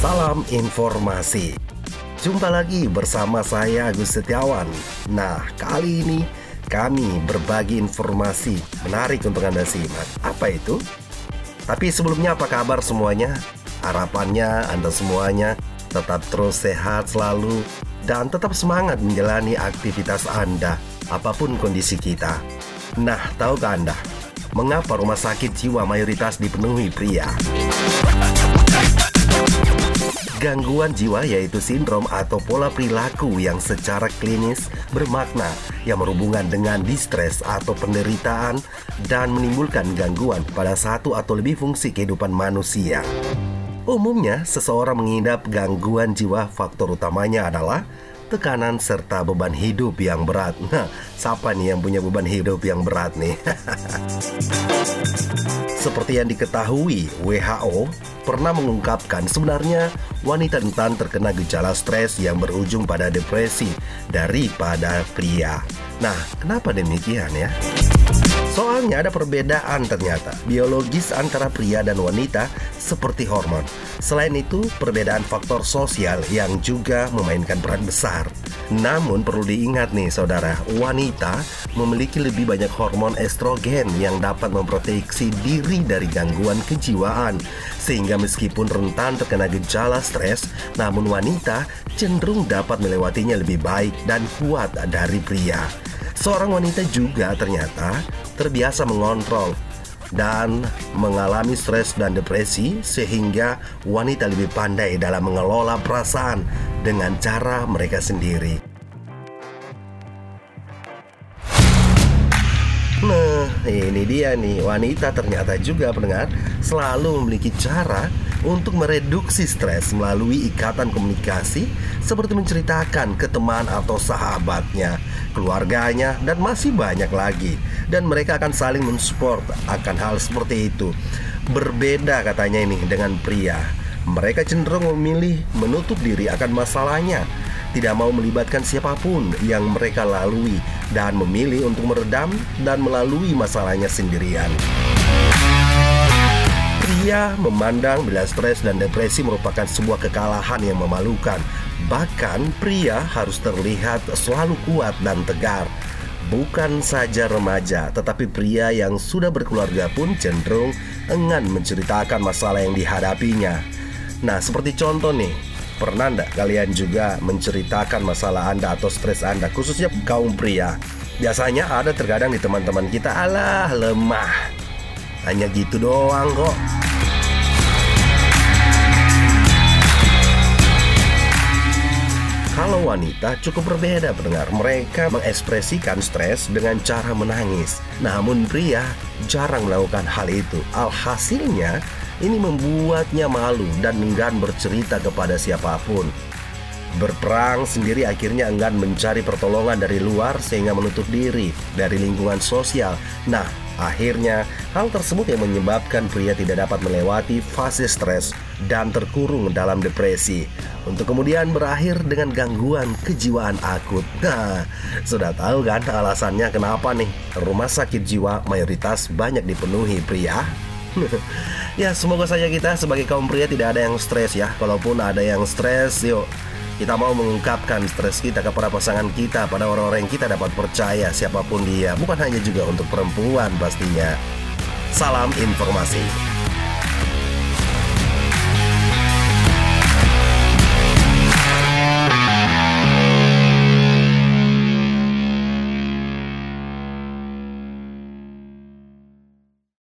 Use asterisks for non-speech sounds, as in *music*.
Salam informasi. Jumpa lagi bersama saya Agus Setiawan. Nah, kali ini kami berbagi informasi menarik untuk Anda simak. Apa itu? Tapi sebelumnya apa kabar semuanya? Harapannya Anda semuanya tetap terus sehat selalu dan tetap semangat menjalani aktivitas Anda apa pun kondisi kita. Nah, tahukah Anda mengapa rumah sakit jiwa mayoritas dipenuhi pria? Gangguan jiwa yaitu sindrom atau pola perilaku yang secara klinis bermakna yang berhubungan dengan distres atau penderitaan dan menimbulkan gangguan pada satu atau lebih fungsi kehidupan manusia. Umumnya, seseorang mengidap gangguan jiwa faktor utamanya adalah tekanan serta beban hidup yang berat. *laughs* Nah, siapa nih yang punya beban hidup yang berat nih? *laughs* Seperti yang diketahui, WHO pernah mengungkapkan sebenarnya wanita rentan terkena gejala stres yang berujung pada depresi daripada pria. Nah, kenapa demikian ya? Soalnya ada perbedaan ternyata biologis antara pria dan wanita seperti hormon. Selain itu, perbedaan faktor sosial yang juga memainkan peran besar. Namun perlu diingat nih saudara, wanita memiliki lebih banyak hormon estrogen yang dapat memproteksi diri dari gangguan kejiwaan. Sehingga meskipun rentan terkena gejala stres, namun wanita cenderung dapat melewatinya lebih baik dan kuat dari pria. Seorang wanita juga ternyata terbiasa mengontrol dan mengalami stres dan depresi sehingga wanita lebih pandai dalam mengelola perasaan dengan cara mereka sendiri. Nah, ini dia nih, wanita ternyata juga pendengar selalu memiliki cara untuk mereduksi stres melalui ikatan komunikasi seperti menceritakan ke teman atau sahabatnya, keluarganya, dan masih banyak lagi. Dan mereka akan saling mensupport akan hal seperti itu. Berbeda katanya ini dengan pria. Mereka cenderung memilih menutup diri akan masalahnya, tidak mau melibatkan siapa pun yang mereka lalui, dan memilih untuk meredam dan melalui masalahnya sendirian. Pria memandang bila stres dan depresi merupakan sebuah kekalahan yang memalukan. Bahkan pria harus terlihat selalu kuat dan tegar. Bukan saja remaja, tetapi pria yang sudah berkeluarga pun cenderung enggan menceritakan masalah yang dihadapinya. Nah, seperti contoh nih, pernah enggak kalian juga menceritakan masalah Anda atau stres Anda, khususnya kaum pria? Biasanya ada terkadang di teman-teman kita, alah lemah. Hanya gitu doang kok. Kalau wanita cukup berbeda pendengar Mereka mengekspresikan stres dengan cara menangis Namun pria jarang melakukan hal itu Alhasilnya ini membuatnya malu dan enggan bercerita kepada siapa pun Berperang sendiri akhirnya enggan mencari pertolongan dari luar sehingga menutup diri dari lingkungan sosial. Nah, akhirnya hal tersebut yang menyebabkan pria tidak dapat melewati fase stres dan terkurung dalam depresi untuk kemudian berakhir dengan gangguan kejiwaan akut. Nah, sudah tahu kan alasannya kenapa nih rumah sakit jiwa mayoritas banyak dipenuhi pria? Ya, semoga saja kita sebagai kaum pria tidak ada yang stres ya. Kalaupun ada yang stres, yuk kita mau mengungkapkan stres kita kepada pasangan kita, pada orang-orang yang kita dapat percaya siapa pun dia, bukan hanya juga untuk perempuan pastinya. Salam informasi.